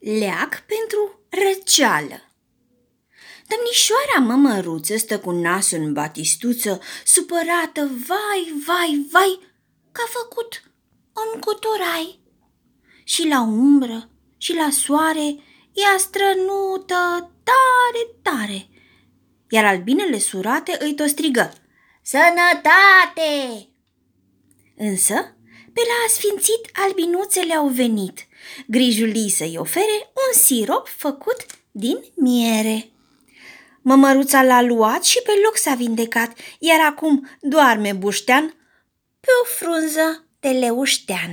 Leac pentru răceală Domnișoara mămăruță stă cu nasul în batistuță, supărată, vai, vai, vai, că a făcut un cuturai. Și la umbră și la soare ea strănută tare, tare, iar albinele surate îi tot strigă, Sănătate! Însă, pe la asfințit albinuțele au venit, grijulii să-i ofere un sirop făcut din miere. Mămăruța l-a luat și pe loc s-a vindecat, iar acum doarme buștean pe o frunză de leuștean.